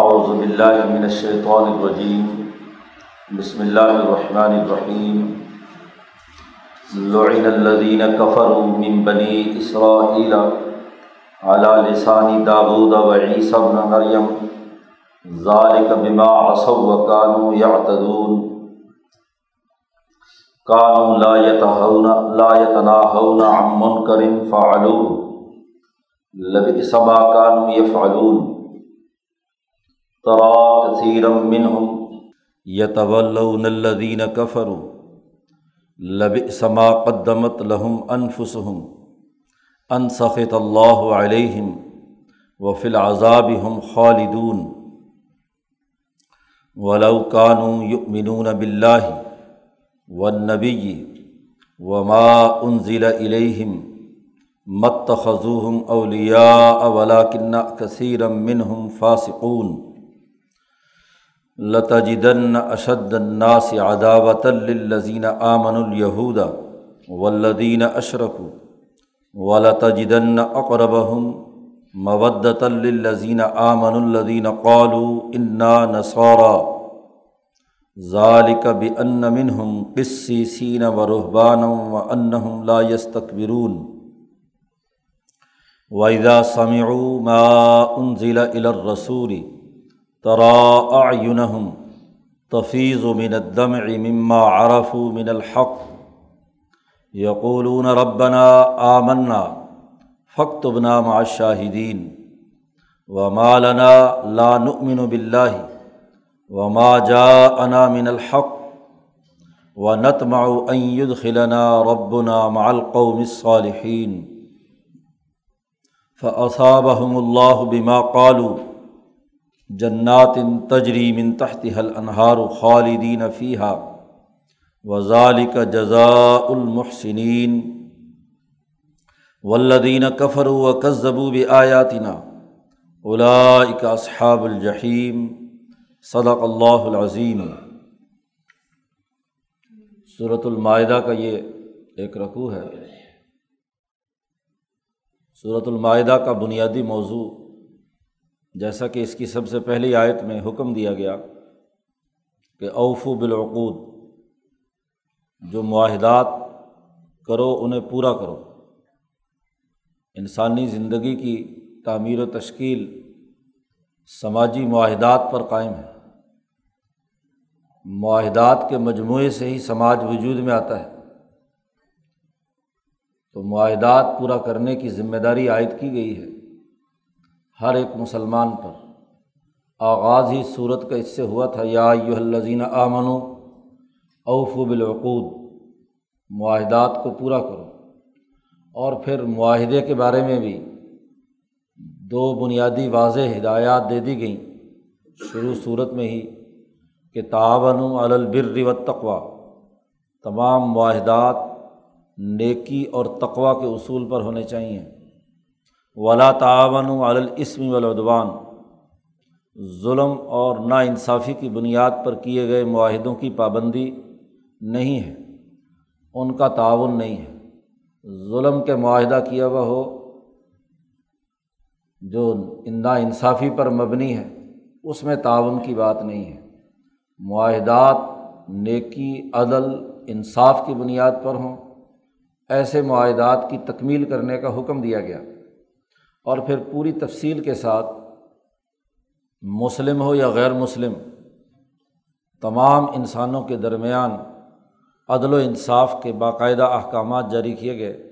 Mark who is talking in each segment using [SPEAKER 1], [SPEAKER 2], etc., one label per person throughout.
[SPEAKER 1] اعوذ باللہ من الشیطان الرجیم بسم اللہ الرحمن الرحیم لعن الذین کفروا من بنی اسرائیل على لسان داود و عیسی بن مریم ذالک بما عصوا وکانوا یعتدون کانوا لا يتناهون لا يتناهون عن منکر فعلوه. لبئس ما كانوا يفعلون. ترا کثیرم منہم
[SPEAKER 2] یتولون الذین کفروا لبئس ما قدمت لهم انفسهم ان سخط اللہ علیہم وفی العذاب هم خالدون ولو كانوا يؤمنون باللہ والنبی وما انزل الیہم متخذوهم اولیاء ولكن كثيرا منهم فاسقون لتجدن اشد الناس عداوت للذین آمن الہود والذین اشرکوا ولتجدن اقربهم مودۃ للذین آمن الذین قالوا انا نصارى ذالک بأن منهم قسیسین ورہبانا وانہم لا يستكبرون وَإِذَا سَمِعُوا مَا أُنزِلَ إِلَى الرَّسُولِ ترا اعینہم تفیض من الدمع مما عرفوا من الحق. یقولون ربنا آمنا فاکتبنا مع الشاہدین وما لنا لا نؤمن باللہ وما جاءنا من الحق. ونطمع ان يدخلنا ربنا مع القوم الصالحین فاصابهم الله بما قالوا. جنات تجری من تحت حل انہار خالدین فیحہ وزالک جزاء المحسنین ولدین کفر و کذبوب آیاتنا اولائک اصحاب الجحیم صدق اللہ العظیم صورت المائدہ کا یہ ایک رقوع ہے صورت المائدہ کا بنیادی موضوع جیسا کہ اس کی سب سے پہلی آیت میں حکم دیا گیا کہ اوفو بالعقود، جو معاہدات کرو انہیں پورا کرو۔ انسانی زندگی کی تعمیر و تشکیل سماجی معاہدات پر قائم ہے۔ معاہدات کے مجموعے سے ہی سماج وجود میں آتا ہے۔ تو معاہدات پورا کرنے کی ذمہ داری عائد کی گئی ہے۔ ہر ایک مسلمان پر۔ آغاز ہی صورت کا اس سے ہوا تھا، یا یو الزین آمن اوف بالعقود، معاہدات کو پورا کرو۔ اور پھر معاہدے کے بارے میں بھی دو بنیادی واضح ہدایات دے دی گئیں۔ شروع صورت میں ہی کہ تعاون البر و تقوا تمام معاہدات نیکی اور تقوا کے اصول پر ہونے چاہئیں۔ ولا تعاون علاسم ولادوان ظلم اور نا انصافی کی بنیاد پر کیے گئے معاہدوں کی پابندی نہیں ہے۔ ان کا تعاون نہیں ہے۔ ظلم کے معاہدہ کیا ہوا ہو، جو نا انصافی پر مبنی ہے، اس میں تعاون کی بات نہیں ہے۔ معاہدات نیکی، عدل، انصاف کی بنیاد پر ہوں۔ ایسے معاہدات کی تکمیل کرنے کا حکم دیا گیا۔ اور پھر پوری تفصیل کے ساتھ مسلم ہو یا غیر مسلم، تمام انسانوں کے درمیان عدل و انصاف کے باقاعدہ احکامات جاری کیے گئے۔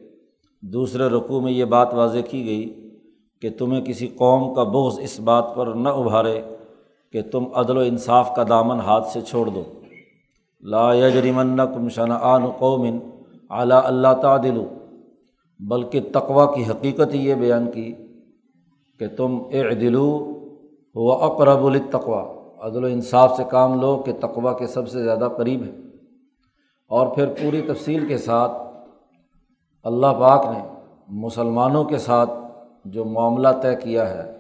[SPEAKER 2] دوسرے رقوع میں یہ بات واضح کی گئی کہ تمہیں کسی قوم کا بغض اس بات پر نہ ابھارے کہ تم عدل و انصاف کا دامن ہاتھ سے چھوڑ دو۔ لا یجرمن کم شنع قومن اعلیٰ اللہ تعدل بلکہ تقوا کی حقیقت ہی یہ بیان کی کہ تم اعدلو و اقرب التقوا عدل و انصاف سے کام لو کہ تقوا کے سب سے زیادہ قریب ہے۔ اور پھر پوری تفصیل کے ساتھ اللہ پاک نے مسلمانوں کے ساتھ جو معاملہ طے کیا ہے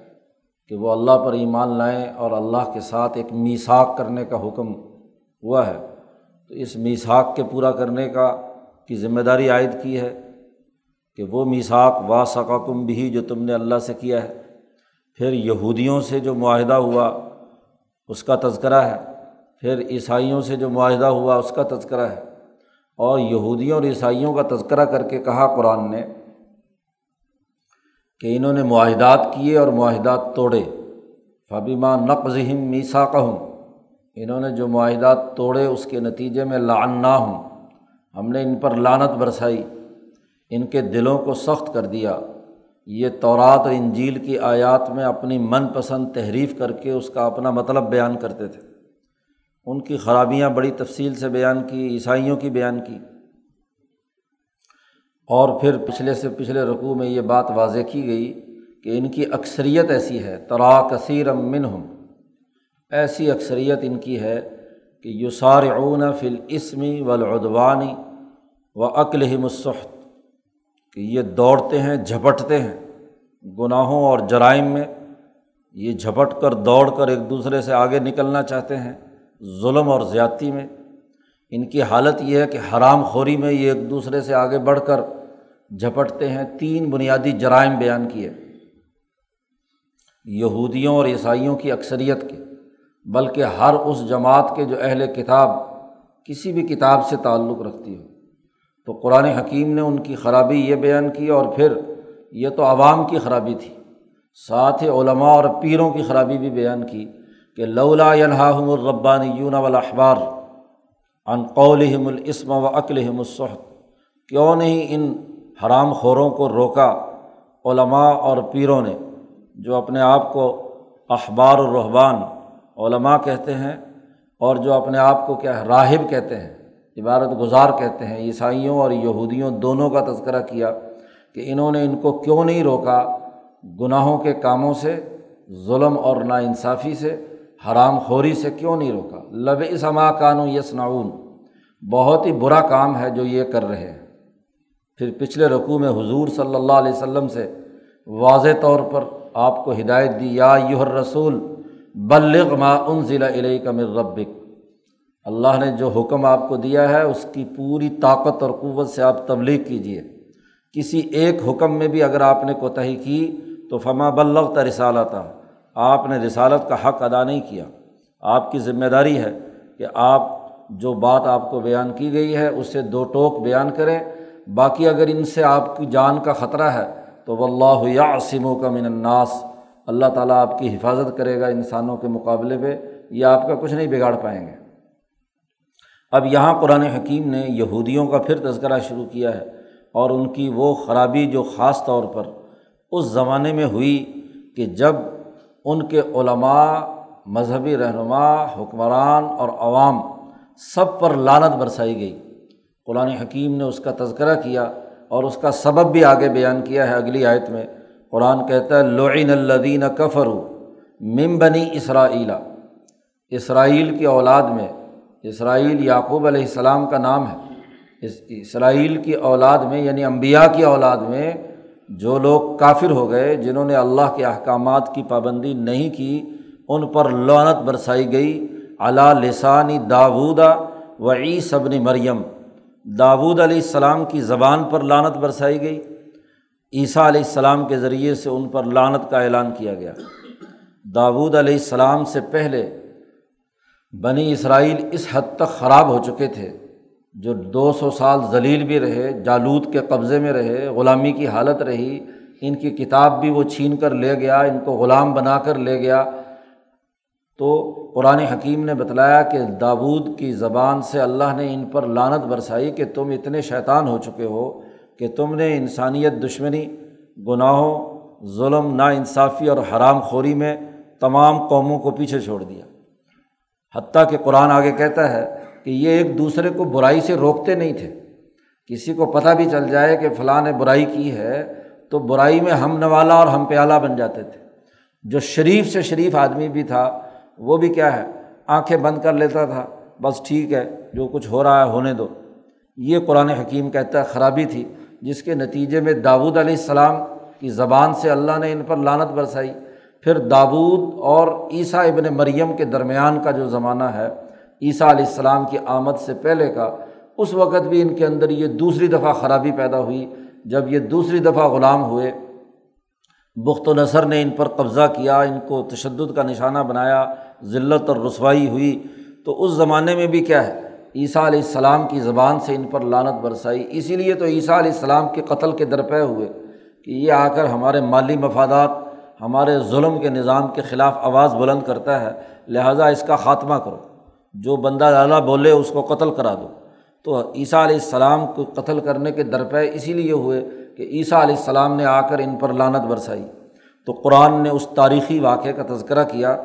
[SPEAKER 2] کہ وہ اللہ پر ایمان لائیں اور اللہ کے ساتھ ایک میساک کرنے کا حکم ہوا ہے، تو اس میساک کے پورا کرنے کا کی ذمہ داری عائد کی ہے کہ وہ میساک وا کم بھی جو تم نے اللہ سے کیا ہے۔ پھر یہودیوں سے جو معاہدہ ہوا، اس کا تذکرہ ہے۔ پھر عیسائیوں سے جو معاہدہ ہوا، اس کا تذکرہ ہے۔ اور یہودیوں اور عیسائیوں کا تذکرہ کر کے کہا قرآن نے کہ انہوں نے معاہدات کیے اور معاہدات توڑے۔ فبیمہ نقظہم میسا کہوں انہوں نے جو معاہدات توڑے، اس کے نتیجے میں لان نہ ہوں ہم نے ان پر لانت برسائی۔ ان کے دلوں کو سخت کر دیا۔ یہ تورات اور انجیل کی آیات میں اپنی من پسند تحریف کر کے اس کا اپنا مطلب بیان کرتے تھے۔ ان کی خرابیاں بڑی تفصیل سے بیان کی، عیسائیوں کی بیان کی۔ اور پھر پچھلے سے پچھلے رقوع میں یہ بات واضح کی گئی کہ ان کی اکثریت ایسی ہے، ترا کثیر من ہم ایسی اکثریت ان کی ہے کہ یوسار اون فل اسمی ولادوانی و عقل مصحت کہ یہ دوڑتے ہیں، جھپٹتے ہیں۔ گناہوں اور جرائم میں یہ جھپٹ کر، دوڑ کر ایک دوسرے سے آگے نکلنا چاہتے ہیں۔ ظلم اور زیادتی میں ان کی حالت یہ ہے کہ حرام خوری میں یہ ایک دوسرے سے آگے بڑھ کر جھپٹتے ہیں۔ تین بنیادی جرائم بیان کیے۔ یہودیوں اور عیسائیوں کی اکثریت کے، بلکہ ہر اس جماعت کے جو اہل کتاب کسی بھی کتاب سے تعلق رکھتی ہو۔ تو قرآن حکیم نے ان کی خرابی یہ بیان کی اور پھر یہ تو عوام کی خرابی تھی۔ ساتھ علماء اور پیروں کی خرابی بھی بیان کی کہ لولا ینہاہم الربانی یون والاحبار ان قولہم الاسم و عقلہم الصحت کیوں نہیں ان حرام خوروں کو روکا علماء اور پیروں نے، جو اپنے آپ کو اخبار الرحبان علماء کہتے ہیں اور جو اپنے آپ کو کیا راہب کہتے ہیں۔ عبارت گزار کہتے ہیں، عیسائیوں اور یہودیوں دونوں کا تذکرہ کیا کہ انہوں نے ان کو کیوں نہیں روکا؟ گناہوں کے کاموں سے، ظلم اور ناانصافی سے، حرام خوری سے کیوں نہیں روکا؟ لب اسما کانو یس بہت ہی برا کام ہے جو یہ کر رہے ہیں۔ پھر پچھلے رقوع میں حضور صلی اللہ علیہ وسلم سے واضح طور پر آپ کو ہدایت دی، یا یُہ رسول بلغ ما ان ضلع علیہ کا ربک۔ اللہ نے جو حکم آپ کو دیا ہے، اس کی پوری طاقت اور قوت سے آپ تبلیغ کیجیے کسی ایک حکم میں بھی اگر آپ نے کوتہی کی تو فما بلغ تا رسالت آپ نے رسالت کا حق ادا نہیں کیا۔ آپ کی ذمہ داری ہے کہ آپ جو بات آپ کو بیان کی گئی ہے اس سے دو ٹوک بیان کریں۔ باقی اگر ان سے آپ کی جان کا خطرہ ہے تو وہ اللہ یا و کا من الناس۔ اللہ تعالیٰ آپ کی حفاظت کرے گا انسانوں کے مقابلے پہ یہ آپ کا کچھ نہیں بگاڑ پائیں گے۔ اب یہاں قرآن حکیم نے یہودیوں کا پھر تذکرہ شروع کیا ہے اور ان کی وہ خرابی جو خاص طور پر اس زمانے میں ہوئی کہ جب ان کے علماء، مذہبی رہنما، حکمران اور عوام سب پر لانت برسائی گئی۔ قرآن حکیم نے اس کا تذکرہ کیا اور اس کا سبب بھی آگے بیان کیا ہے اگلی آیت میں۔ قرآن کہتا ہے لعین الدین کفر ممبنی اسرائیلا اسرائیل کی اولاد میں اسرائیل یعقوب علیہ السلام کا نام ہے۔ اس اسرائیل کی اولاد میں یعنی امبیا کی اولاد میں جو لوگ کافر ہو گئے، جنہوں نے اللہ کے احکامات کی پابندی نہیں کی، ان پر لعنت برسائی گئی۔ علا لسانی داودا و صبن مریم۔ داود علیہ السلام کی زبان پر لانت برسائی گئی۔ عیسیٰ علیہ السلام کے ذریعے سے ان پر لانت کا اعلان کیا گیا۔ داود علیہ السلام سے پہلے بنی اسرائیل اس حد تک خراب ہو چکے تھے، جو دو سو سال ذلیل بھی رہے، جالود کے قبضے میں رہے، غلامی کی حالت رہی، ان کی کتاب بھی وہ چھین کر لے گیا، ان کو غلام بنا کر لے گیا۔ تو قرآن حکیم نے بتلایا کہ داود کی زبان سے اللہ نے ان پر لانت برسائی کہ تم اتنے شیطان ہو چکے ہو کہ تم نے انسانیت دشمنی، گناہوں، ظلم نا انصافی اور حرام خوری میں تمام قوموں کو پیچھے چھوڑ دیا۔ حتیٰ کہ قرآن آگے کہتا ہے کہ یہ ایک دوسرے کو برائی سے روکتے نہیں تھے۔ کسی کو پتہ بھی چل جائے کہ فلاں نے برائی کی ہے تو برائی میں ہم نوالا اور ہم پیالہ بن جاتے تھے۔ جو شریف سے شریف آدمی بھی تھا، وہ بھی کیا ہے، آنکھیں بند کر لیتا تھا، بس ٹھیک ہے، جو کچھ ہو رہا ہے ہونے دو۔ یہ قرآن حکیم کہتا ہے، خرابی تھی، جس کے نتیجے میں داود علیہ السلام کی زبان سے اللہ نے ان پر لانت برسائی۔ پھر داود اور عیسیٰ ابن مریم کے درمیان کا جو زمانہ ہے، عیسیٰ علیہ السلام کی آمد سے پہلے کا، اس وقت بھی ان کے اندر یہ دوسری دفعہ خرابی پیدا ہوئی۔ جب یہ دوسری دفعہ غلام ہوئے، بخت و نثر نے ان پر قبضہ کیا، ان کو تشدد کا نشانہ بنایا، ذلت اور رسوائی ہوئی۔ تو اس زمانے میں بھی کیا ہے، عیسیٰ علیہ السلام کی زبان سے ان پر لانت برسائی۔ اسی لیے تو عیسیٰ علیہ السلام کے قتل کے درپے ہوئے کہ یہ آ کر ہمارے مالی مفادات ہمارے ظلم کے نظام کے خلاف آواز بلند کرتا ہے، لہٰذا اس کا خاتمہ کرو۔ جو بندہ لالا بولے، اس کو قتل کرا دو۔ تو عیسیٰ علیہ السلام کو قتل کرنے کے درپے اسی لیے ہوئے کہ عیسیٰ علیہ السلام نے آ کر ان پر لانت برسائی۔ تو قرآن نے اس تاریخی واقعے کا تذکرہ کیا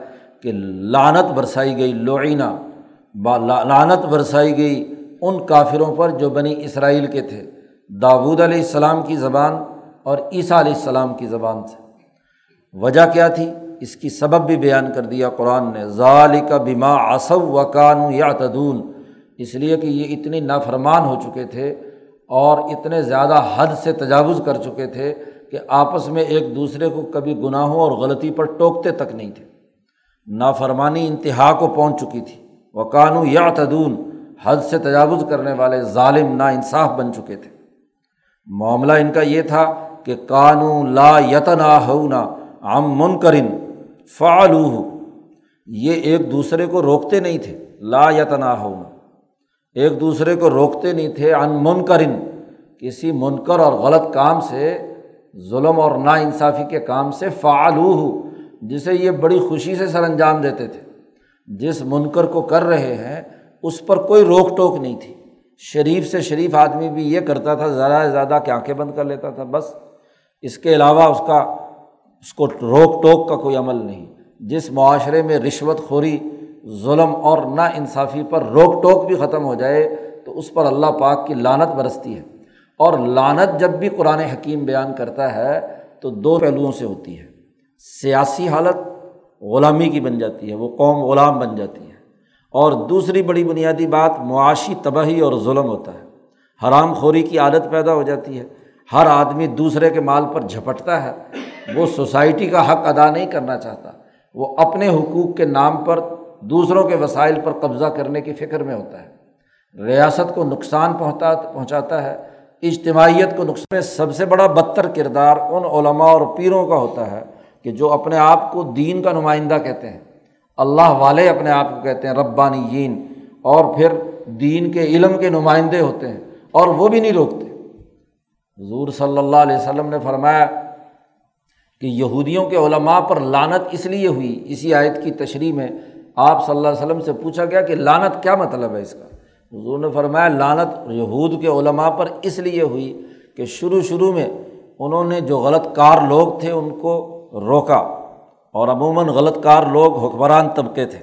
[SPEAKER 2] کہ لانت برسائی گئی، لعینہ۔ لانت برسائی گئی ان کافروں پر جو بنی اسرائیل کے تھے۔ داود علیہ السلام کی زبان اور عیسیٰ علیہ السلام کی زبان سے۔ وجہ کیا تھی؟ اس کی سبب بھی بیان کر دیا قرآن نے۔ ظال کا بیما اصو و کانو یا تدون اس لیے کہ یہ اتنی نافرمان ہو چکے تھے اور اتنے زیادہ حد سے تجاوز کر چکے تھے کہ آپس میں ایک دوسرے کو کبھی گناہوں اور غلطی پر ٹوکتے تک نہیں تھے۔ نافرمانی انتہا کو پہنچ چکی تھی۔ وہ کانو یا تدون حد سے تجاوز کرنے والے ظالم نا انصاف بن چکے تھے۔ معاملہ ان کا یہ تھا کہ کانو لا یتنا ہونا ام منکرن فعلو یہ ایک دوسرے کو روکتے نہیں تھے۔ لا یتنا ہونا ایک دوسرے کو روکتے نہیں تھے۔ ان منکرن کسی منکر اور غلط کام سے، ظلم اور نا انصافی کے کام سے فعلو جسے یہ بڑی خوشی سے سر انجام دیتے تھے۔ جس منکر کو کر رہے ہیں، اس پر کوئی روک ٹوک نہیں تھی۔ شریف سے شریف آدمی بھی یہ کرتا تھا زیادہ سے زیادہ کہ آنکھیں بند کر لیتا تھا، بس۔ اس کے علاوہ اس کا اس کو روک ٹوک کا کوئی عمل نہیں۔ جس معاشرے میں رشوت خوری، ظلم اور نا انصافی پر روک ٹوک بھی ختم ہو جائے، تو اس پر اللہ پاک کی لانت برستی ہے۔ اور لانت جب بھی قرآن حکیم بیان کرتا ہے، تو دو پہلوؤں سے ہوتی ہے۔ سیاسی حالت غلامی کی بن جاتی ہے، وہ قوم غلام بن جاتی ہے۔ اور دوسری بڑی بنیادی بات، معاشی تباہی اور ظلم ہوتا ہے۔ حرام خوری کی عادت پیدا ہو جاتی ہے۔ ہر آدمی دوسرے کے مال پر جھپٹتا ہے، وہ سوسائٹی کا حق ادا نہیں کرنا چاہتا۔ وہ اپنے حقوق کے نام پر دوسروں کے وسائل پر قبضہ کرنے کی فکر میں ہوتا ہے۔ ریاست کو نقصان پہنچا پہنچاتا ہے۔ اجتماعیت کو نقصان میں سب سے بڑا بدتر کردار ان علماء اور پیروں کا ہوتا ہے کہ جو اپنے آپ کو دین کا نمائندہ کہتے ہیں۔ اللہ والے اپنے آپ کو کہتے ہیں ربانی اور پھر دین کے علم کے نمائندے ہوتے ہیں اور وہ بھی نہیں روکتے۔ حضور صلی اللہ علیہ وسلم نے فرمایا کہ یہودیوں کے علماء پر لانت اس لیے ہوئی، اسی آیت کی تشریح میں آپ صلی اللہ علیہ وسلم سے پوچھا گیا کہ لانت کیا مطلب ہے اس کا؟ حضور نے فرمایا لانت یہود کے علماء پر اس لیے ہوئی کہ شروع شروع میں انہوں نے جو غلط کار لوگ تھے ان کو روکا اور عموماً غلط کار لوگ حکمران طبقے تھے،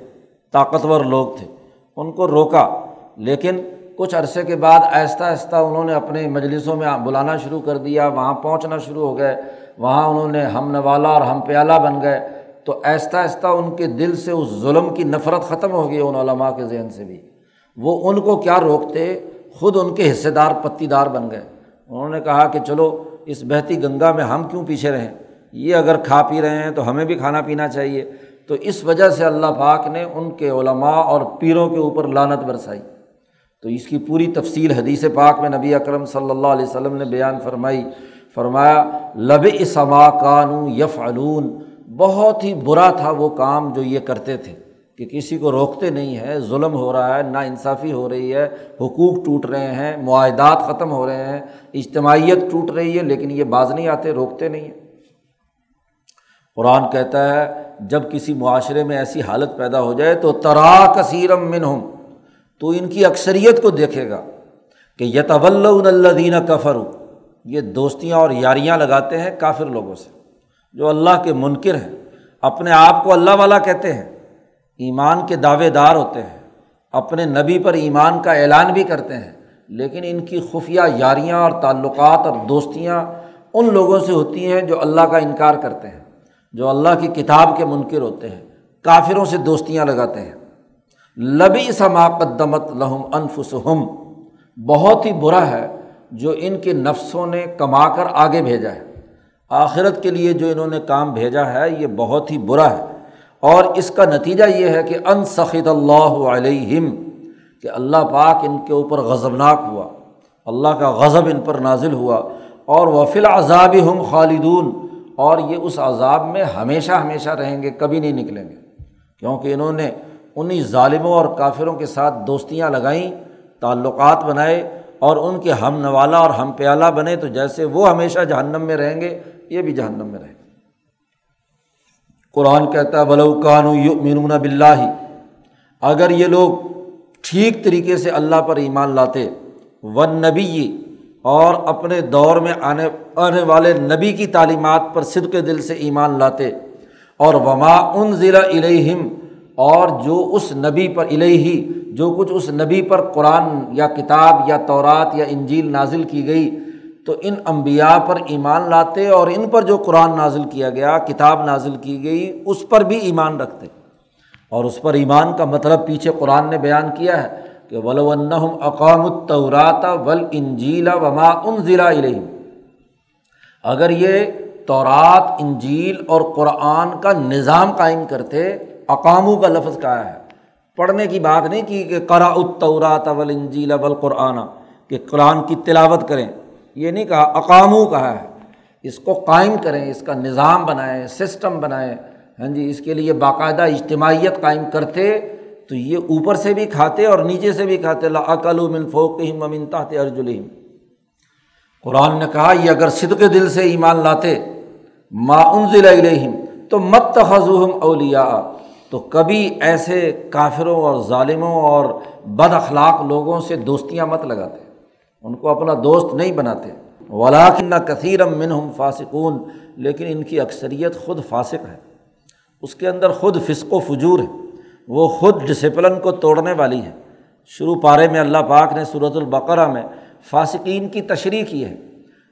[SPEAKER 2] طاقتور لوگ تھے، ان کو روکا، لیکن کچھ عرصے کے بعد آہستہ آہستہ انہوں نے اپنے مجلسوں میں بلانا شروع کر دیا، وہاں پہنچنا شروع ہو گئے، وہاں انہوں نے ہم نوالا اور ہم پیالہ بن گئے۔ تو آہستہ آہستہ ان کے دل سے اس ظلم کی نفرت ختم ہو گئی ان علماء کے ذہن سے بھی۔ وہ ان کو کیا روکتے؟ خود ان کے حصے دار، پتی دار بن گئے۔ انہوں نے کہا کہ چلو، اس بہتی گنگا میں ہم کیوں پیچھے رہیں؟ یہ اگر کھا پی رہے ہیں تو ہمیں بھی کھانا پینا چاہیے۔ تو اس وجہ سے اللہ پاک نے ان کے علماء اور پیروں کے اوپر لانت برسائی۔ تو اس کی پوری تفصیل حدیث پاک میں نبی اکرم صلی اللہ علیہ وسلم نے بیان فرمائی، فرمایا لب اسما کانو یف علون بہت ہی برا تھا وہ کام جو یہ کرتے تھے کہ کسی کو روکتے نہیں ہیں ظلم ہو رہا ہے نا انصافی ہو رہی ہے، حقوق ٹوٹ رہے ہیں، معاہدات ختم ہو رہے ہیں، اجتماعیت ٹوٹ رہی ہے، لیکن یہ باز نہیں آتے، روکتے نہیں ہیں۔ قرآن کہتا ہے، جب کسی معاشرے میں ایسی حالت پیدا ہو جائے تو ترا کثیرم من ہوں تو ان کی اکثریت کو دیکھے گا کہ یتول اللہ دینہ کفر یہ دوستیاں اور یاریاں لگاتے ہیں کافر لوگوں سے، جو اللہ کے منکر ہیں، اپنے آپ کو اللہ والا کہتے ہیں، ایمان کے دعوے دار ہوتے ہیں، اپنے نبی پر ایمان کا اعلان بھی کرتے ہیں، لیکن ان کی خفیہ یاریاں اور تعلقات اور دوستیاں ان لوگوں سے ہوتی ہیں جو اللہ کا انکار کرتے ہیں، جو اللہ کی کتاب کے منکر ہوتے ہیں، کافروں سے دوستیاں لگاتے ہیں۔ لبی سما قدمت لہم انفسہم، بہت ہی برا ہے جو ان کے نفسوں نے کما کر آگے بھیجا ہے۔ آخرت کے لیے جو انہوں نے کام بھیجا ہے، یہ بہت ہی برا ہے۔ اور اس کا نتیجہ یہ ہے کہ ان سخت اللہ علیہم، کہ اللہ پاک ان کے اوپر غضبناک ہوا۔ اللہ کا غضب ان پر نازل ہوا۔ اور وفل عذاب ہم خالدون، اور یہ اس عذاب میں ہمیشہ ہمیشہ رہیں گے، کبھی نہیں نکلیں گے۔ کیونکہ انہوں نے انہیں ظالموں اور کافروں کے ساتھ دوستیاں لگائیں، تعلقات بنائے اور ان کے ہم نوالا اور ہم پیالہ بنے تو جیسے وہ ہمیشہ جہنم میں رہیں گے، یہ بھی جہنم میں رہیں گے۔ قرآن کہتا ہے بلوکان مینون بلّہ اگر یہ لوگ ٹھیک طریقے سے اللہ پر ایمان لاتے ون نبی اور اپنے دور میں آنے آنے والے نبی کی تعلیمات پر صدق دل سے ایمان لاتے، اور وما ان ضلع الہم اور جو اس نبی پر الہی جو کچھ اس نبی پر قرآن یا کتاب یا تورات یا انجیل نازل کی گئی، تو ان انبیاء پر ایمان لاتے اور ان پر جو قرآن نازل کیا گیا، کتاب نازل کی گئی، اس پر بھی ایمان رکھتے۔ اور اس پر ایمان کا مطلب پیچھے قرآن نے بیان کیا ہے کہ ولون اقام الطورات ول انجیلا وما ان ضلع علیہ اگر یہ تورات، انجیل اور قرآن کا نظام قائم کرتے اقامو کا لفظ کہا ہے۔ پڑھنے کی بات نہیں کی کہ کرا اتورات ول انجیلا قرآن کہ قرآن کی تلاوت کریں۔ یہ نہیں کہا اقامو کہا ہے۔ اس کو قائم کریں، اس کا نظام بنائیں، سسٹم بنائیں۔ ہاں جی اس کے لیے باقاعدہ اجتماعیت قائم کرتے تو یہ اوپر سے بھی کھاتے اور نیچے سے بھی کھاتے۔ عقل و من فوقم تحت ارجلیم قرآن نے کہا، یہ اگر صدق دل سے ایمان لاتے، ما انزل علیہم تو مت خزوہم اولیا تو کبھی ایسے کافروں اور ظالموں اور بد اخلاق لوگوں سے دوستیاں مت لگاتے۔ ان کو اپنا دوست نہیں بناتے۔ ولاکن نہ کثیرم منہم فاسقون۔ لیکن ان کی اکثریت خود فاسق ہے۔ اس کے اندر خود فسق و فجور ہے۔ وہ خود ڈسپلن کو توڑنے والی ہے شروع پارے میں اللہ پاک نے صورت البقرہ میں فاسقین کی تشریح کی ہے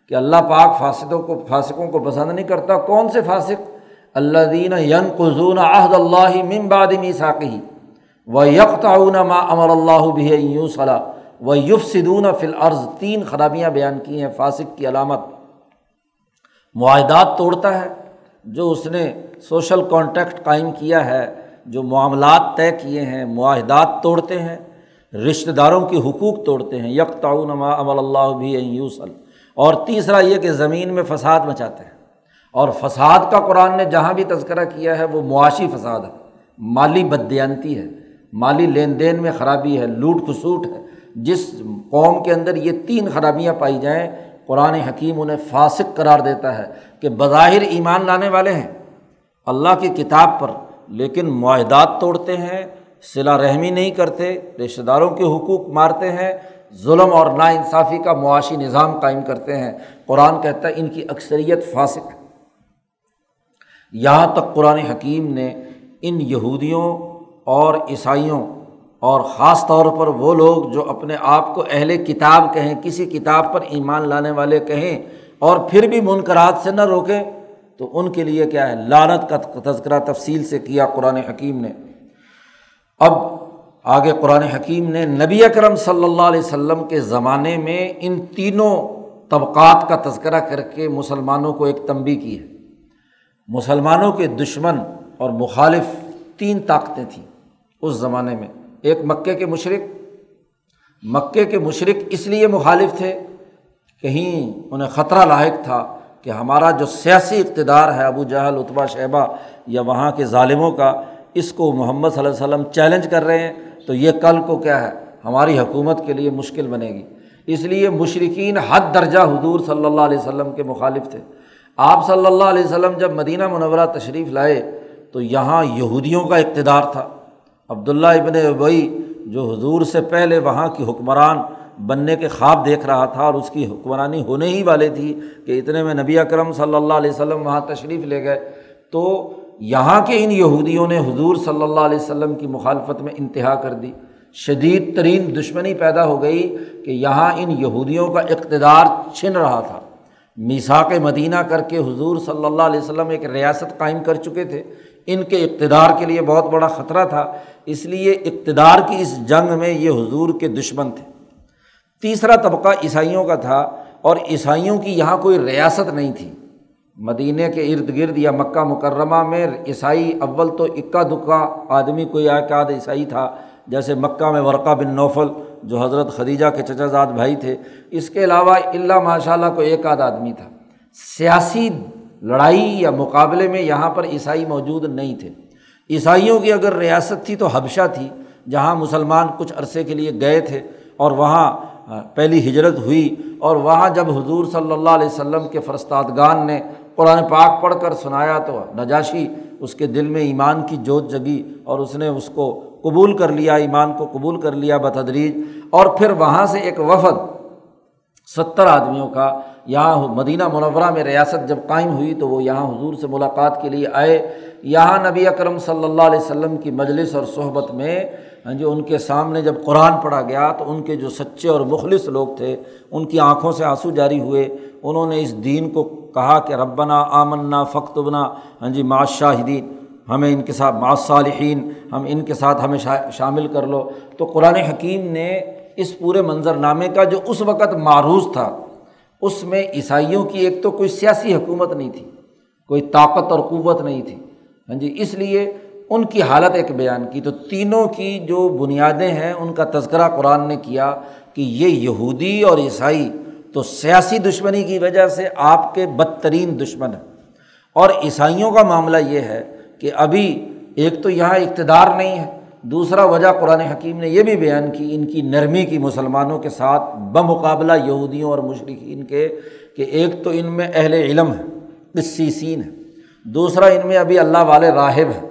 [SPEAKER 2] کہ اللہ پاک فاسدوں کو فاسقوں کو پسند نہیں کرتا۔ کون سے فاسق؟ اللہ دین ین قزون عہد اللہ ممبادمی ساقی و یکتعون ما امر اللہ بھی یوں صلاح وہ یوف سدون فل عرض تین خرابیاں بیان کی ہیں، فاسق کی علامت۔ معاہدات توڑتا ہے، جو اس نے سوشل کانٹیکٹ قائم کیا ہے، جو معاملات طے کیے ہیں، معاہدات توڑتے ہیں، رشتہ داروں کے حقوق توڑتے ہیں۔ یک تعاون امل اللہ بھی یوسل اور تیسرا یہ کہ زمین میں فساد مچاتے ہیں۔ اور فساد کا قرآن نے جہاں بھی تذکرہ کیا ہے وہ معاشی فساد ہے۔ مالی بدیانتی ہے۔ مالی لین دین میں خرابی ہے۔ لوٹ کھسوٹ ہے۔ جس قوم کے اندر یہ تین خرابیاں پائی جائیں، قرآن حکیم انہیں فاسق قرار دیتا ہے کہ بظاہر ایمان لانے والے ہیں۔ اللہ کی کتاب پر لیکن معاہدات توڑتے ہیں صلا رحمی نہیں کرتے، رشتہ داروں کے حقوق مارتے ہیں، ظلم اور نا انصافی کا معاشی نظام قائم کرتے ہیں۔ قرآن کہتا ہے ان کی اکثریت فاسق ہے۔ یہاں تک قرآن حکیم نے ان یہودیوں اور عیسائیوں اور خاص طور پر وہ لوگ جو اپنے آپ کو اہل کتاب کہیں، کسی کتاب پر ایمان لانے والے کہیں اور پھر بھی منقرات سے نہ روکیں، تو ان کے لیے کیا ہے؟ لانت کا تذکرہ تفصیل سے کیا قرآن حکیم نے۔ اب آگے قرآن حکیم نے نبی اکرم صلی اللہ علیہ وسلم کے زمانے میں ان تینوں طبقات کا تذکرہ کر کے مسلمانوں کو ایک تنبی کی ہے۔ مسلمانوں کے دشمن اور مخالف تین طاقتیں تھیں اس زمانے میں۔ ایک مکے کے مشرق، مکے کے مشرق اس لیے مخالف تھے، کہیں انہیں خطرہ لاحق تھا کہ ہمارا جو سیاسی اقتدار ہے، ابو جہل اتبا شہبہ یا وہاں کے ظالموں کا، اس کو محمد صلی اللہ علیہ وسلم چیلنج کر رہے ہیں۔ تو یہ کل کو کیا ہے؟ ہماری حکومت کے لیے مشکل بنے گی۔ اس لیے مشرقین حد درجہ حضور صلی اللہ علیہ وسلم کے مخالف تھے۔ آپ صلی اللہ علیہ وسلم جب مدینہ منورہ تشریف لائے تو یہاں یہودیوں کا اقتدار تھا۔ عبداللہ ابن ابئی جو حضور سے پہلے وہاں کی حکمران بننے کے خواب دیکھ رہا تھا اور اس کی حکمرانی ہونے ہی والے تھی کہ اتنے میں نبی اکرم صلی اللہ علیہ وسلم وہاں تشریف لے گئے، تو یہاں کے ان یہودیوں نے حضور صلی اللہ علیہ وسلم کی مخالفت میں انتہا کر دی۔ شدید ترین دشمنی پیدا ہو گئی کہ یہاں ان یہودیوں کا اقتدار چھن رہا تھا۔ میساک مدینہ کر کے حضور صلی اللہ علیہ وسلم ایک ریاست قائم کر چکے تھے۔ ان کے اقتدار کے لیے بہت بڑا خطرہ تھا، اس لیے اقتدار کی اس جنگ میں یہ حضور کے دشمن تھے۔ تیسرا طبقہ عیسائیوں کا تھا اور عیسائیوں کی یہاں کوئی ریاست نہیں تھی۔ مدینہ کے ارد گرد یا مکہ مکرمہ میں عیسائی اول تو اکا دکا آدمی کوئی آد عیسائی تھا، جیسے مکہ میں ورقہ بن نوفل جو حضرت خدیجہ کے چچا زاد بھائی تھے، اس کے علاوہ اللہ ماشاء اللہ کو ایک آدھ آدمی تھا۔ سیاسی لڑائی یا مقابلے میں یہاں پر عیسائی موجود نہیں تھے۔ عیسائیوں کی اگر ریاست تھی تو حبشہ تھی، جہاں مسلمان کچھ عرصے کے لیے گئے تھے اور وہاں پہلی ہجرت ہوئی اور وہاں جب حضور صلی اللہ علیہ وسلم کے فرستادگان نے قرآن پاک پڑھ کر سنایا تو نجاشی اس کے دل میں ایمان کی جوت جگی اور اس نے اس کو قبول کر لیا، ایمان کو قبول کر لیا بتدریج، اور پھر وہاں سے ایک وفد ستر آدمیوں کا یہاں مدینہ منورہ میں ریاست جب قائم ہوئی تو وہ یہاں حضور سے ملاقات کے لیے آئے۔ یہاں نبی اکرم صلی اللہ علیہ وسلم کی مجلس اور صحبت میں ہاں جی ان کے سامنے جب قرآن پڑھا گیا تو ان کے جو سچے اور مخلص لوگ تھے، ان کی آنکھوں سے آنسو جاری ہوئے۔ انہوں نے اس دین کو کہا کہ ربنا آمنا فختبنا ہاں جی معاشاہدین ہمیں ان کے ساتھ معصالحین ہم ان کے ساتھ ہمیں شامل کر لو۔ تو قرآن حکیم نے اس پورے منظر نامے کا جو اس وقت معروض تھا، اس میں عیسائیوں کی ایک تو کوئی سیاسی حکومت نہیں تھی، کوئی طاقت اور قوت نہیں تھی۔ ہاں جی اس لیے ان کی حالت ایک بیان کی۔ تو تینوں کی جو بنیادیں ہیں، ان کا تذکرہ قرآن نے کیا کہ یہ یہودی اور عیسائی تو سیاسی دشمنی کی وجہ سے آپ کے بدترین دشمن ہیں۔ اور عیسائیوں کا معاملہ یہ ہے کہ ابھی ایک تو یہاں اقتدار نہیں ہے، دوسرا وجہ قرآن حکیم نے یہ بھی بیان کی ان کی نرمی کی مسلمانوں کے ساتھ بمقابلہ یہودیوں اور مشرقین کے کہ ایک تو ان میں اہل علم ہے قصیسین ہے دوسرا ان میں ابھی اللہ والے راہب ہیں۔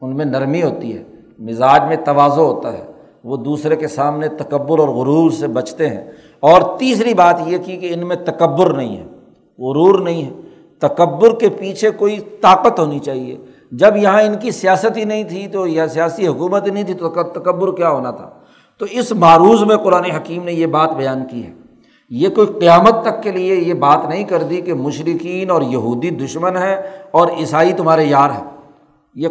[SPEAKER 2] ان میں نرمی ہوتی ہے، مزاج میں توازو ہوتا ہے، وہ دوسرے کے سامنے تکبر اور غرور سے بچتے ہیں۔ اور تیسری بات یہ کی کہ ان میں تکبر نہیں ہے، غرور نہیں ہے۔ تکبر کے پیچھے کوئی طاقت ہونی چاہیے۔ جب یہاں ان کی سیاست ہی نہیں تھی تو یا سیاسی حکومت ہی نہیں تھی تو تکبر کیا ہونا تھا۔ تو اس معروض میں قرآن حکیم نے یہ بات بیان کی ہے۔ یہ کوئی قیامت تک کے لیے یہ بات نہیں کر دی کہ مشرقین اور یہودی دشمن ہیں اور عیسائی تمہارے یار ہیں۔ یہ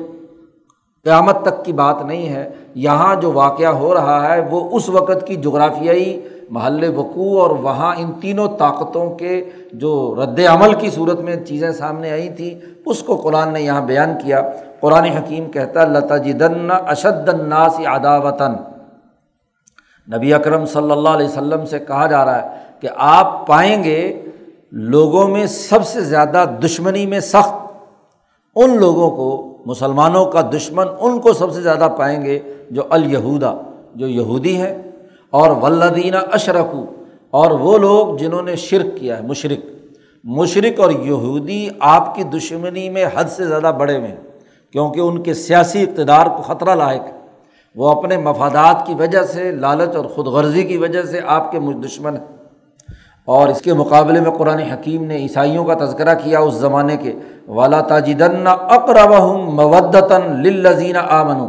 [SPEAKER 2] قیامت تک کی بات نہیں ہے۔ یہاں جو واقعہ ہو رہا ہے، وہ اس وقت کی جغرافیائی محل وقوع اور وہاں ان تینوں طاقتوں کے جو رد عمل کی صورت میں چیزیں سامنے آئی تھیں، اس کو قرآن نے یہاں بیان کیا۔ قرآن حکیم کہتا لتا جدن اشد الناس عداوتاً نبی اکرم صلی اللہ علیہ وسلم سے کہا جا رہا ہے کہ آپ پائیں گے لوگوں میں سب سے زیادہ دشمنی میں سخت۔ ان لوگوں کو مسلمانوں کا دشمن ان کو سب سے زیادہ پائیں گے جو الہودا جو یہودی ہے اور ولدینہ اشرکو، اور وہ لوگ جنہوں نے شرک کیا ہے مشرق مشرق اور یہودی آپ کی دشمنی میں حد سے زیادہ بڑے ہوئے ہیں، کیونکہ ان کے سیاسی اقتدار کو خطرہ لاحق ہے۔ وہ اپنے مفادات کی وجہ سے، لالچ اور خود غرضی کی وجہ سے آپ کے دشمن ہیں۔ اور اس کے مقابلے میں قرآن حکیم نے عیسائیوں کا تذکرہ کیا اس زمانے کے والا تاجدن اقرب مودتاً للزین آمن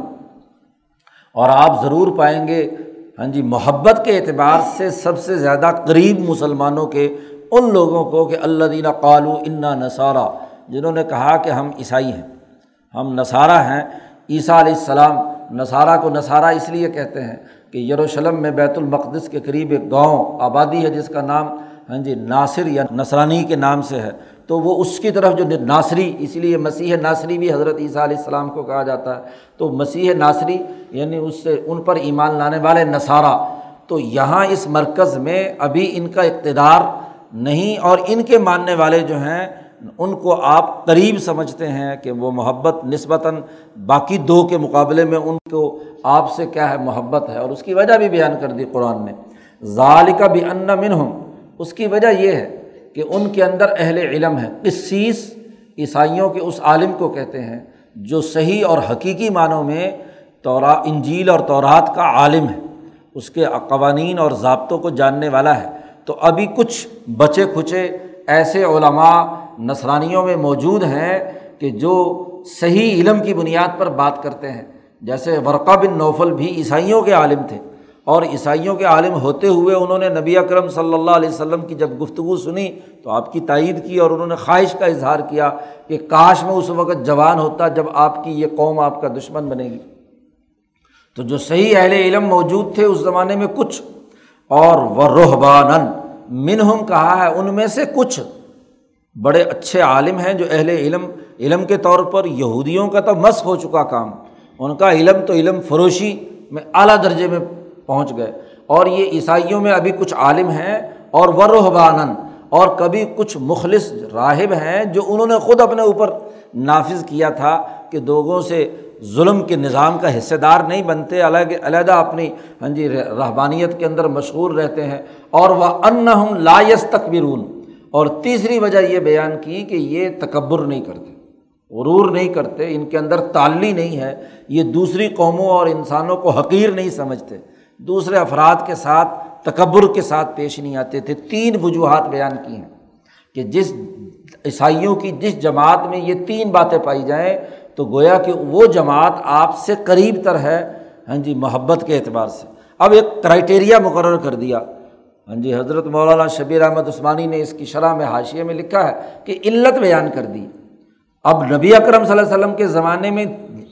[SPEAKER 2] اور آپ ضرور پائیں گے ہاں جی محبت کے اعتبار سے سب سے زیادہ قریب مسلمانوں کے ان لوگوں کو کہ اللہ دینہ قالو انا نصارہ جنہوں نے کہا کہ ہم عیسائی ہیں، ہم نصارہ ہیں۔ عیسیٰ علیہ السلام نصارہ کو نصارہ اس لیے کہتے ہیں کہ یروشلم میں بیت المقدس کے قریب ایک گاؤں آبادی ہے جس کا نام ہاں جی ناصر یا نسرانی کے نام سے ہے۔ تو وہ اس کی طرف جو ناصری، اس لیے مسیح ناصری بھی حضرت عیسیٰ علیہ السلام کو کہا جاتا ہے۔ تو مسیح ناصری یعنی اس سے ان پر ایمان لانے والے نصارہ۔ تو یہاں اس مرکز میں ابھی ان کا اقتدار نہیں، اور ان کے ماننے والے جو ہیں، ان کو آپ قریب سمجھتے ہیں کہ وہ محبت نسبتاً باقی دو کے مقابلے میں ان کو آپ سے کیا ہے، محبت ہے۔ اور اس کی وجہ بھی بیان کر دی قرآن نے۔ ظالقہ بھی ان من ہوں اس کی وجہ یہ ہے کہ ان کے اندر اہل علم ہے قصیص عیسائیوں کے اس عالم کو کہتے ہیں جو صحیح اور حقیقی معنوں میں تورا، انجیل اور تورات کا عالم ہے۔ اس کے قوانین اور ضابطوں کو جاننے والا ہے۔ تو ابھی کچھ بچے کھچے ایسے علماء نسرانیوں میں موجود ہیں کہ جو صحیح علم کی بنیاد پر بات کرتے ہیں۔ جیسے ورقہ بن نوفل بھی عیسائیوں کے عالم تھے۔ اور عیسائیوں کے عالم ہوتے ہوئے انہوں نے نبی اکرم صلی اللہ علیہ وسلم کی جب گفتگو سنی تو آپ کی تائید کی اور انہوں نے خواہش کا اظہار کیا کہ کاش میں اس وقت جوان ہوتا جب آپ کی یہ قوم آپ کا دشمن بنے گی۔ تو جو صحیح اہل علم موجود تھے اس زمانے میں کچھ، اور وہ روحبان منہم کہا ہے ان میں سے کچھ۔ بڑے اچھے عالم ہیں جو اہل علم علم کے طور پر یہودیوں کا تو مس ہو چکا کام۔ ان کا علم تو علم فروشی میں اعلیٰ درجے میں پہنچ گئے۔ اور یہ عیسائیوں میں ابھی کچھ عالم ہیں اور ورحبان اور کبھی کچھ مخلص راہب ہیں جو انہوں نے خود اپنے اوپر نافذ کیا تھا کہ لوگوں سے ظلم کے نظام کا حصے دار نہیں بنتے الگ علیحدہ اپنی ہاں جی رحبانیت کے اندر مشغول رہتے ہیں۔ اور وہ ان ہم لایس تکبرون اور تیسری وجہ یہ بیان کی کہ یہ تکبر نہیں کرتے، غرور نہیں کرتے، ان کے اندر تعلی نہیں ہے، یہ دوسری قوموں اور انسانوں کو حقیر نہیں سمجھتے۔ دوسرے افراد کے ساتھ تکبر کے ساتھ پیش نہیں آتے تھے۔ تین وجوہات بیان کی ہیں کہ جس عیسائیوں کی جس جماعت میں یہ تین باتیں پائی جائیں، تو گویا کہ وہ جماعت آپ سے قریب تر ہے۔ ہاں جی محبت کے اعتبار سے۔ اب ایک کرائٹیریا مقرر کر دیا۔ ہاں جی حضرت مولانا شبیر احمد عثمانی نے اس کی شرح میں حاشیے میں لکھا ہے کہ علت بیان کر دی۔ اب نبی اکرم صلی اللہ علیہ وسلم کے زمانے میں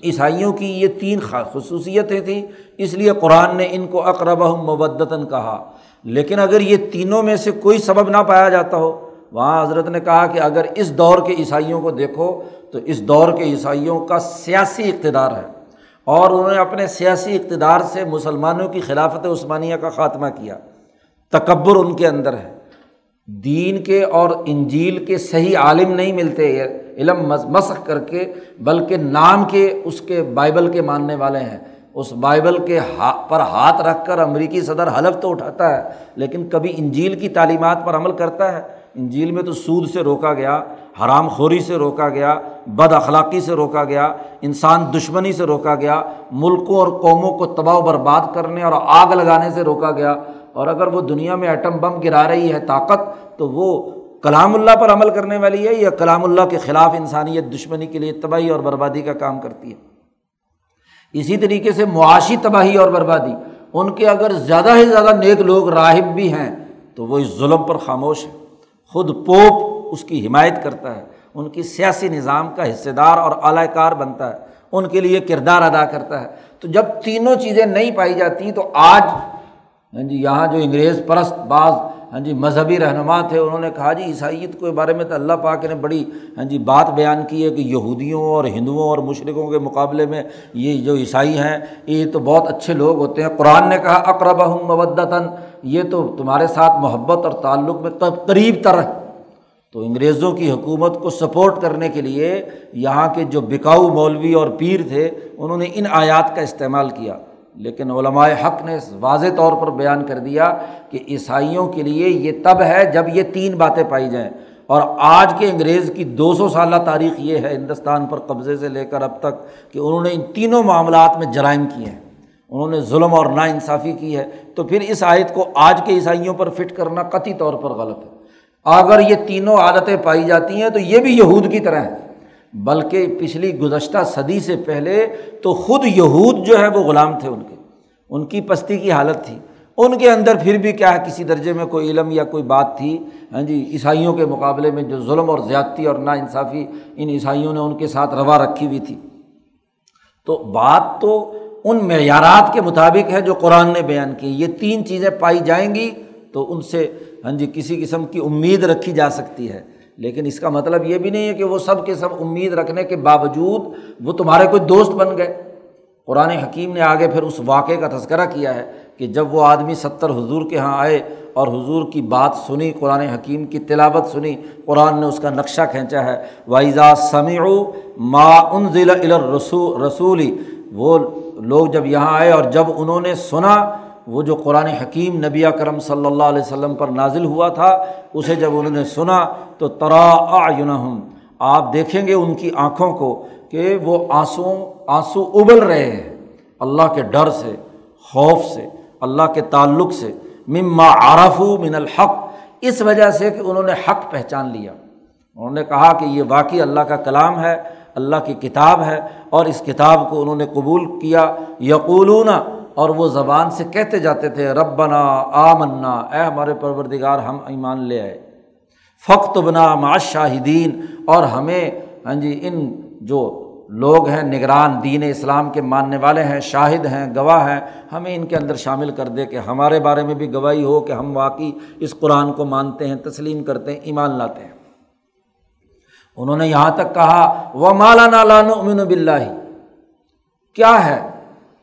[SPEAKER 2] عیسائیوں کی یہ تین خصوصیتیں تھیں، اس لیے قرآن نے ان کو اقرب مبدتاً کہا۔ لیکن اگر یہ تینوں میں سے کوئی سبب نہ پایا جاتا ہو، وہاں حضرت نے کہا کہ اگر اس دور کے عیسائیوں کو دیکھو، تو اس دور کے عیسائیوں کا سیاسی اقتدار ہے۔ اور انہوں نے اپنے سیاسی اقتدار سے مسلمانوں کی خلافت عثمانیہ کا خاتمہ کیا۔ تکبر ان کے اندر ہے۔ دین کے اور انجیل کے صحیح عالم نہیں ملتے۔ علم مسخ کر کے، بلکہ نام کے، اس کے بائبل کے ماننے والے ہیں۔ اس بائبل کے پر ہاتھ رکھ کر امریکی صدر حلف تو اٹھاتا ہے، لیکن کبھی انجیل کی تعلیمات پر عمل کرتا ہے۔ انجیل میں تو سود سے روکا گیا، حرام خوری سے روکا گیا، بد اخلاقی سے روکا گیا، انسان دشمنی سے روکا گیا، ملکوں اور قوموں کو تباہ و برباد کرنے اور آگ لگانے سے روکا گیا۔ اور اگر وہ دنیا میں ایٹم بم گرا رہی ہے طاقت، تو وہ کلام اللہ پر عمل کرنے والی ہے، یا کلام اللہ کے خلاف انسانیت دشمنی کے لیے تباہی اور بربادی کا کام کرتی ہے؟ اسی طریقے سے معاشی تباہی اور بربادی، ان کے اگر زیادہ سے زیادہ نیک لوگ راہب بھی ہیں، تو وہ اس ظلم پر خاموش ہے خود پوپ اس کی حمایت کرتا ہے، ان کی سیاسی نظام کا حصے دار اور اعلی کار بنتا ہے، ان کے لیے کردار ادا کرتا ہے۔ تو جب تینوں چیزیں نہیں پائی جاتی، تو آج ہاں جی یہاں جو انگریز پرست بعض ہاں جی مذہبی رہنما تھے، انہوں نے کہا جی عیسائیت کے بارے میں تو اللہ پاک نے بڑی ہاں جی بات بیان کی ہے کہ یہودیوں اور ہندوؤں اور مشرقوں کے مقابلے میں یہ جو عیسائی ہیں، یہ تو بہت اچھے لوگ ہوتے ہیں۔ قرآن نے کہا اقرب ہوں مبدتاً یہ تو تمہارے ساتھ محبت اور تعلق میں قریب تر ہے۔ تو انگریزوں کی حکومت کو سپورٹ کرنے کے لیے یہاں کے جو بکاؤ مولوی اور پیر تھے، انہوں نے ان آیات کا استعمال کیا۔ لیکن علماء حق نے واضح طور پر بیان کر دیا کہ عیسائیوں کے لیے یہ تب ہے جب یہ تین باتیں پائی جائیں۔ اور آج کے انگریز کی دو سو سالہ تاریخ یہ ہے ہندوستان پر قبضے سے لے کر اب تک کہ انہوں نے ان تینوں معاملات میں جرائم کیے ہیں۔ انہوں نے ظلم اور نا انصافی کی ہے۔ تو پھر اس آیت کو آج کے عیسائیوں پر فٹ کرنا قطعی طور پر غلط ہے۔ اگر یہ تینوں عادتیں پائی جاتی ہیں تو یہ بھی یہود کی طرح ہیں۔ بلکہ پچھلی گزشتہ صدی سے پہلے تو خود یہود جو ہے وہ غلام تھے ان کے۔ ان کی پستی کی حالت تھی۔ ان کے اندر پھر بھی کیا ہے، کسی درجے میں کوئی علم یا کوئی بات تھی۔ ہاں جی عیسائیوں کے مقابلے میں جو ظلم اور زیادتی اور نا انصافی ان عیسائیوں نے ان کے ساتھ روا رکھی ہوئی تھی۔ تو بات تو ان معیارات کے مطابق ہے جو قرآن نے بیان کی۔ یہ تین چیزیں پائی جائیں گی تو ان سے ہاں جی کسی قسم کی امید رکھی جا سکتی ہے۔ لیکن اس کا مطلب یہ بھی نہیں ہے کہ وہ سب کے سب امید رکھنے کے باوجود وہ تمہارے کوئی دوست بن گئے۔ قرآن حکیم نے آگے پھر اس واقعے کا تذکرہ کیا ہے کہ جب وہ آدمی ستر حضور کے یہاں آئے اور حضور کی بات سنی، قرآن حکیم کی تلاوت سنی، قرآن نے اس کا نقشہ کھینچا ہے۔ وائزا سمیع ما ان ضلع رسول رسولی وہ لوگ جب یہاں آئے اور جب انہوں نے سنا وہ جو قرآن حکیم نبی کرم صلی اللہ علیہ وسلم پر نازل ہوا تھا، اسے جب انہوں نے سنا تو ترا آم آپ دیکھیں گے ان کی آنکھوں کو کہ وہ آنسو آنسو ابل رہے ہیں۔ اللہ کے ڈر سے، خوف سے، اللہ کے تعلق سے۔ مما عارف من الحق، اس وجہ سے کہ انہوں نے حق پہچان لیا۔ انہوں نے کہا کہ یہ واقعی اللہ کا کلام ہے، اللہ کی کتاب ہے اور اس کتاب کو انہوں نے قبول کیا۔ یقولون اور وہ زبان سے کہتے جاتے تھے رب بنا آ منا اے ہمارے پروردگار، ہم ایمان لے آئے۔ فخت بنا معاش شاہدین اور ہمیں ہاں جی ان جو لوگ ہیں، نگران، دین اسلام کے ماننے والے ہیں، شاہد ہیں، گواہ ہیں، ہمیں ان کے اندر شامل کر دے کہ ہمارے بارے میں بھی گواہی ہو کہ ہم واقعی اس قرآن کو مانتے ہیں، تسلیم کرتے ہیں، ایمان لاتے ہیں۔ انہوں نے یہاں تک کہا وہ مالا نالان امین بلّہ کیا ہے؟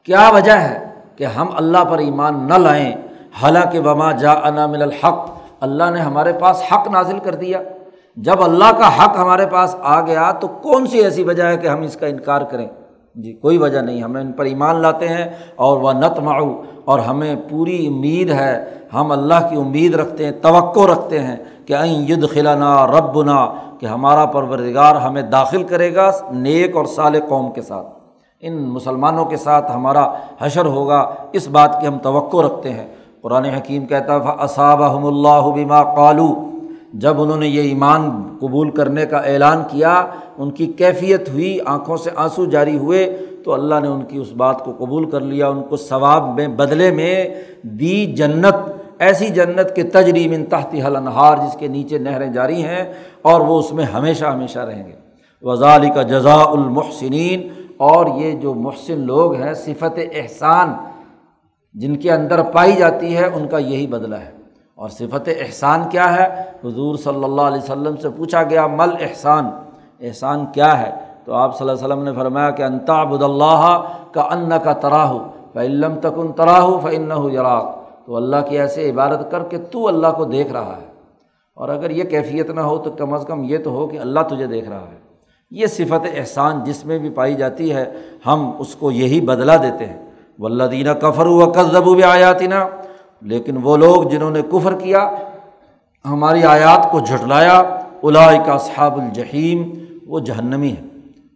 [SPEAKER 2] کیا وجہ ہے؟ کہ ہم اللہ پر ایمان نہ لائیں۔ حالانکہ وما جا من الحق، اللہ نے ہمارے پاس حق نازل کر دیا۔ جب اللہ کا حق ہمارے پاس آ گیا تو کون سی ایسی وجہ ہے کہ ہم اس کا انکار کریں؟ جی کوئی وجہ نہیں، ہمیں ان پر ایمان لاتے ہیں اور وہ نت معو اور ہمیں پوری امید ہے، ہم اللہ کی امید رکھتے ہیں، توقع رکھتے ہیں کہ این ید خلانا رب نا کہ ہمارا پروردگار ہمیں داخل کرے گا نیک اور سال قوم کے ساتھ۔ ان مسلمانوں کے ساتھ ہمارا حشر ہوگا، اس بات کی ہم توقع رکھتے ہیں۔ قرآن حکیم کہتا ہے اصاب احم اللہ بما قالو جب انہوں نے یہ ایمان قبول کرنے کا اعلان کیا، ان کی کیفیت ہوئی، آنکھوں سے آنسو جاری ہوئے، تو اللہ نے ان کی اس بات کو قبول کر لیا، ان کو ثواب میں، بدلے میں دی جنت، ایسی جنت کے تجریم ان تحتی حل انہار جس کے نیچے نہریں جاری ہیں، اور وہ اس میں ہمیشہ ہمیشہ رہیں گے۔ وزال کا جزا المحسنین اور یہ جو محسن لوگ ہیں، صفت احسان جن کے اندر پائی جاتی ہے، ان کا یہی بدلہ ہے۔ اور صفت احسان کیا ہے؟ حضور صلی اللہ علیہ وسلم سے پوچھا گیا، مل احسان؟ احسان کیا ہے؟ تو آپ صلی اللہ علیہ وسلم نے فرمایا کہ انتا بد اللہ کا ان کا تراہ فعلم تکن تراہ فن یراق تو اللہ کی ایسے عبادت کر کے تو اللہ کو دیکھ رہا ہے۔ اور اگر یہ کیفیت نہ ہو تو کم از کم یہ تو ہو کہ اللہ تجھے دیکھ رہا ہے۔ یہ صفت احسان جس میں بھی پائی جاتی ہے، ہم اس کو یہی بدلا دیتے ہیں۔ ولہ دینہ کفر و قزب آیاتینہ لیکن وہ لوگ جنہوں نے کفر کیا، ہماری آیات کو جھٹلایا الائے کا صحاب الجحیم، وہ جہنمی ہے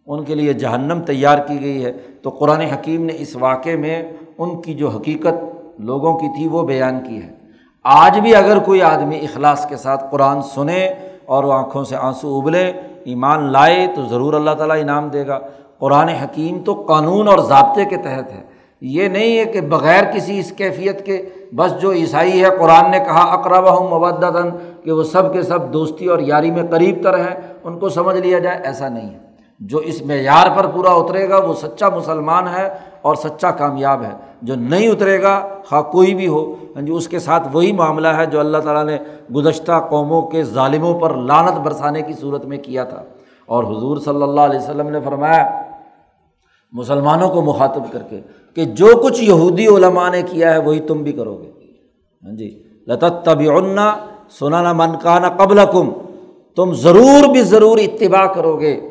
[SPEAKER 2] ان کے لیے جہنم تیار کی گئی ہے۔ تو قرآن حکیم نے اس واقعے میں ان کی جو حقیقت لوگوں کی تھی، وہ بیان کی ہے۔ آج بھی اگر کوئی آدمی اخلاص کے ساتھ قرآن سنے اور وہ آنکھوں سے آنسو ابلے ایمان لائے تو ضرور اللہ تعالیٰ انعام دے گا۔ قرآن حکیم تو قانون اور ضابطے کے تحت ہے۔ یہ نہیں ہے کہ بغیر کسی اس کیفیت کے بس جو عیسائی ہے، قرآن نے کہا اقرب ہوں مبدن کہ وہ سب کے سب دوستی اور یاری میں قریب تر ہیں۔ ان کو سمجھ لیا جائے، ایسا نہیں ہے۔ جو اس معیار پر پورا اترے گا، وہ سچا مسلمان ہے اور سچا کامیاب ہے۔ جو نہیں اترے گا، خواہ کوئی بھی ہو ہاں جی اس کے ساتھ وہی معاملہ ہے جو اللہ تعالیٰ نے گزشتہ قوموں کے ظالموں پر لانت برسانے کی صورت میں کیا تھا۔ اور حضور صلی اللہ علیہ وسلم نے فرمایا، مسلمانوں کو مخاطب کر کے کہ جو کچھ یہودی علماء نے کیا ہے، وہی تم بھی کرو گے۔ ہاں جی لطت طبی سنا نہ من کا نہ قبل کم تم ضرور بھی ضرور اتباع کرو گے۔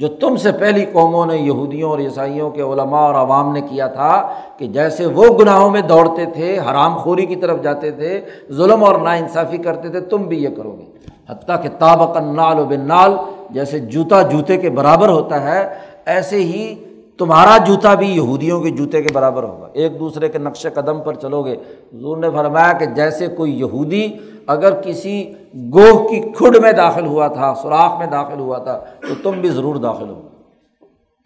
[SPEAKER 2] جو تم سے پہلی قوموں نے یہودیوں اور عیسائیوں کے علماء اور عوام نے کیا تھا کہ جیسے وہ گناہوں میں دوڑتے تھے، حرام خوری کی طرف جاتے تھے، ظلم اور نا انصافی کرتے تھے، تم بھی یہ کرو گے۔ حتیٰ کہ تابق نال و بن نال جیسے جوتا جوتے کے برابر ہوتا ہے، ایسے ہی تمہارا جوتا بھی یہودیوں کے جوتے کے برابر ہوگا۔ ایک دوسرے کے نقش قدم پر چلو گے۔ حضور نے فرمایا کہ جیسے کوئی یہودی اگر کسی گوہ کی کھڈ میں داخل ہوا تھا، سوراخ میں داخل ہوا تھا، تو تم بھی ضرور داخل ہو۔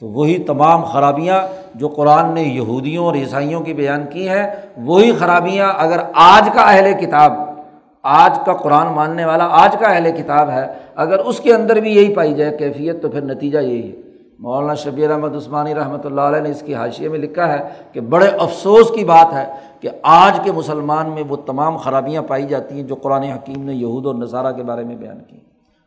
[SPEAKER 2] تو وہی تمام خرابیاں جو قرآن نے یہودیوں اور عیسائیوں کی بیان کی ہیں، وہی خرابیاں اگر آج کا اہل کتاب، آج کا قرآن ماننے والا آج کا اہل کتاب ہے، اگر اس کے اندر بھی یہی پائی جائے، کیفیت تو پھر نتیجہ یہی ہے۔ مولانا شبیر احمد عثمانی رحمۃ اللہ علیہ نے اس کی حاشیے میں لکھا ہے کہ بڑے افسوس کی بات ہے کہ آج کے مسلمان میں وہ تمام خرابیاں پائی جاتی ہیں جو قرآن حکیم نے یہود اور نظارہ کے بارے میں بیان کی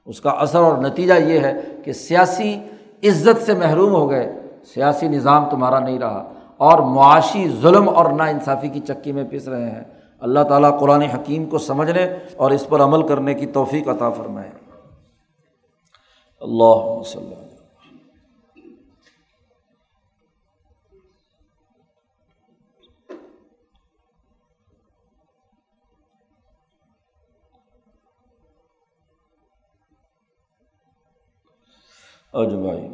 [SPEAKER 2] اس کا اثر اور نتیجہ یہ ہے کہ سیاسی عزت سے محروم ہو گئے، سیاسی نظام تمہارا نہیں رہا اور معاشی ظلم اور نا انصافی کی چکی میں پس رہے ہیں۔ اللہ تعالیٰ قرآن حکیم کو سمجھنے اور اس پر عمل کرنے کی توفیق عطا فرمائے۔ اللہ وسلم اجمائی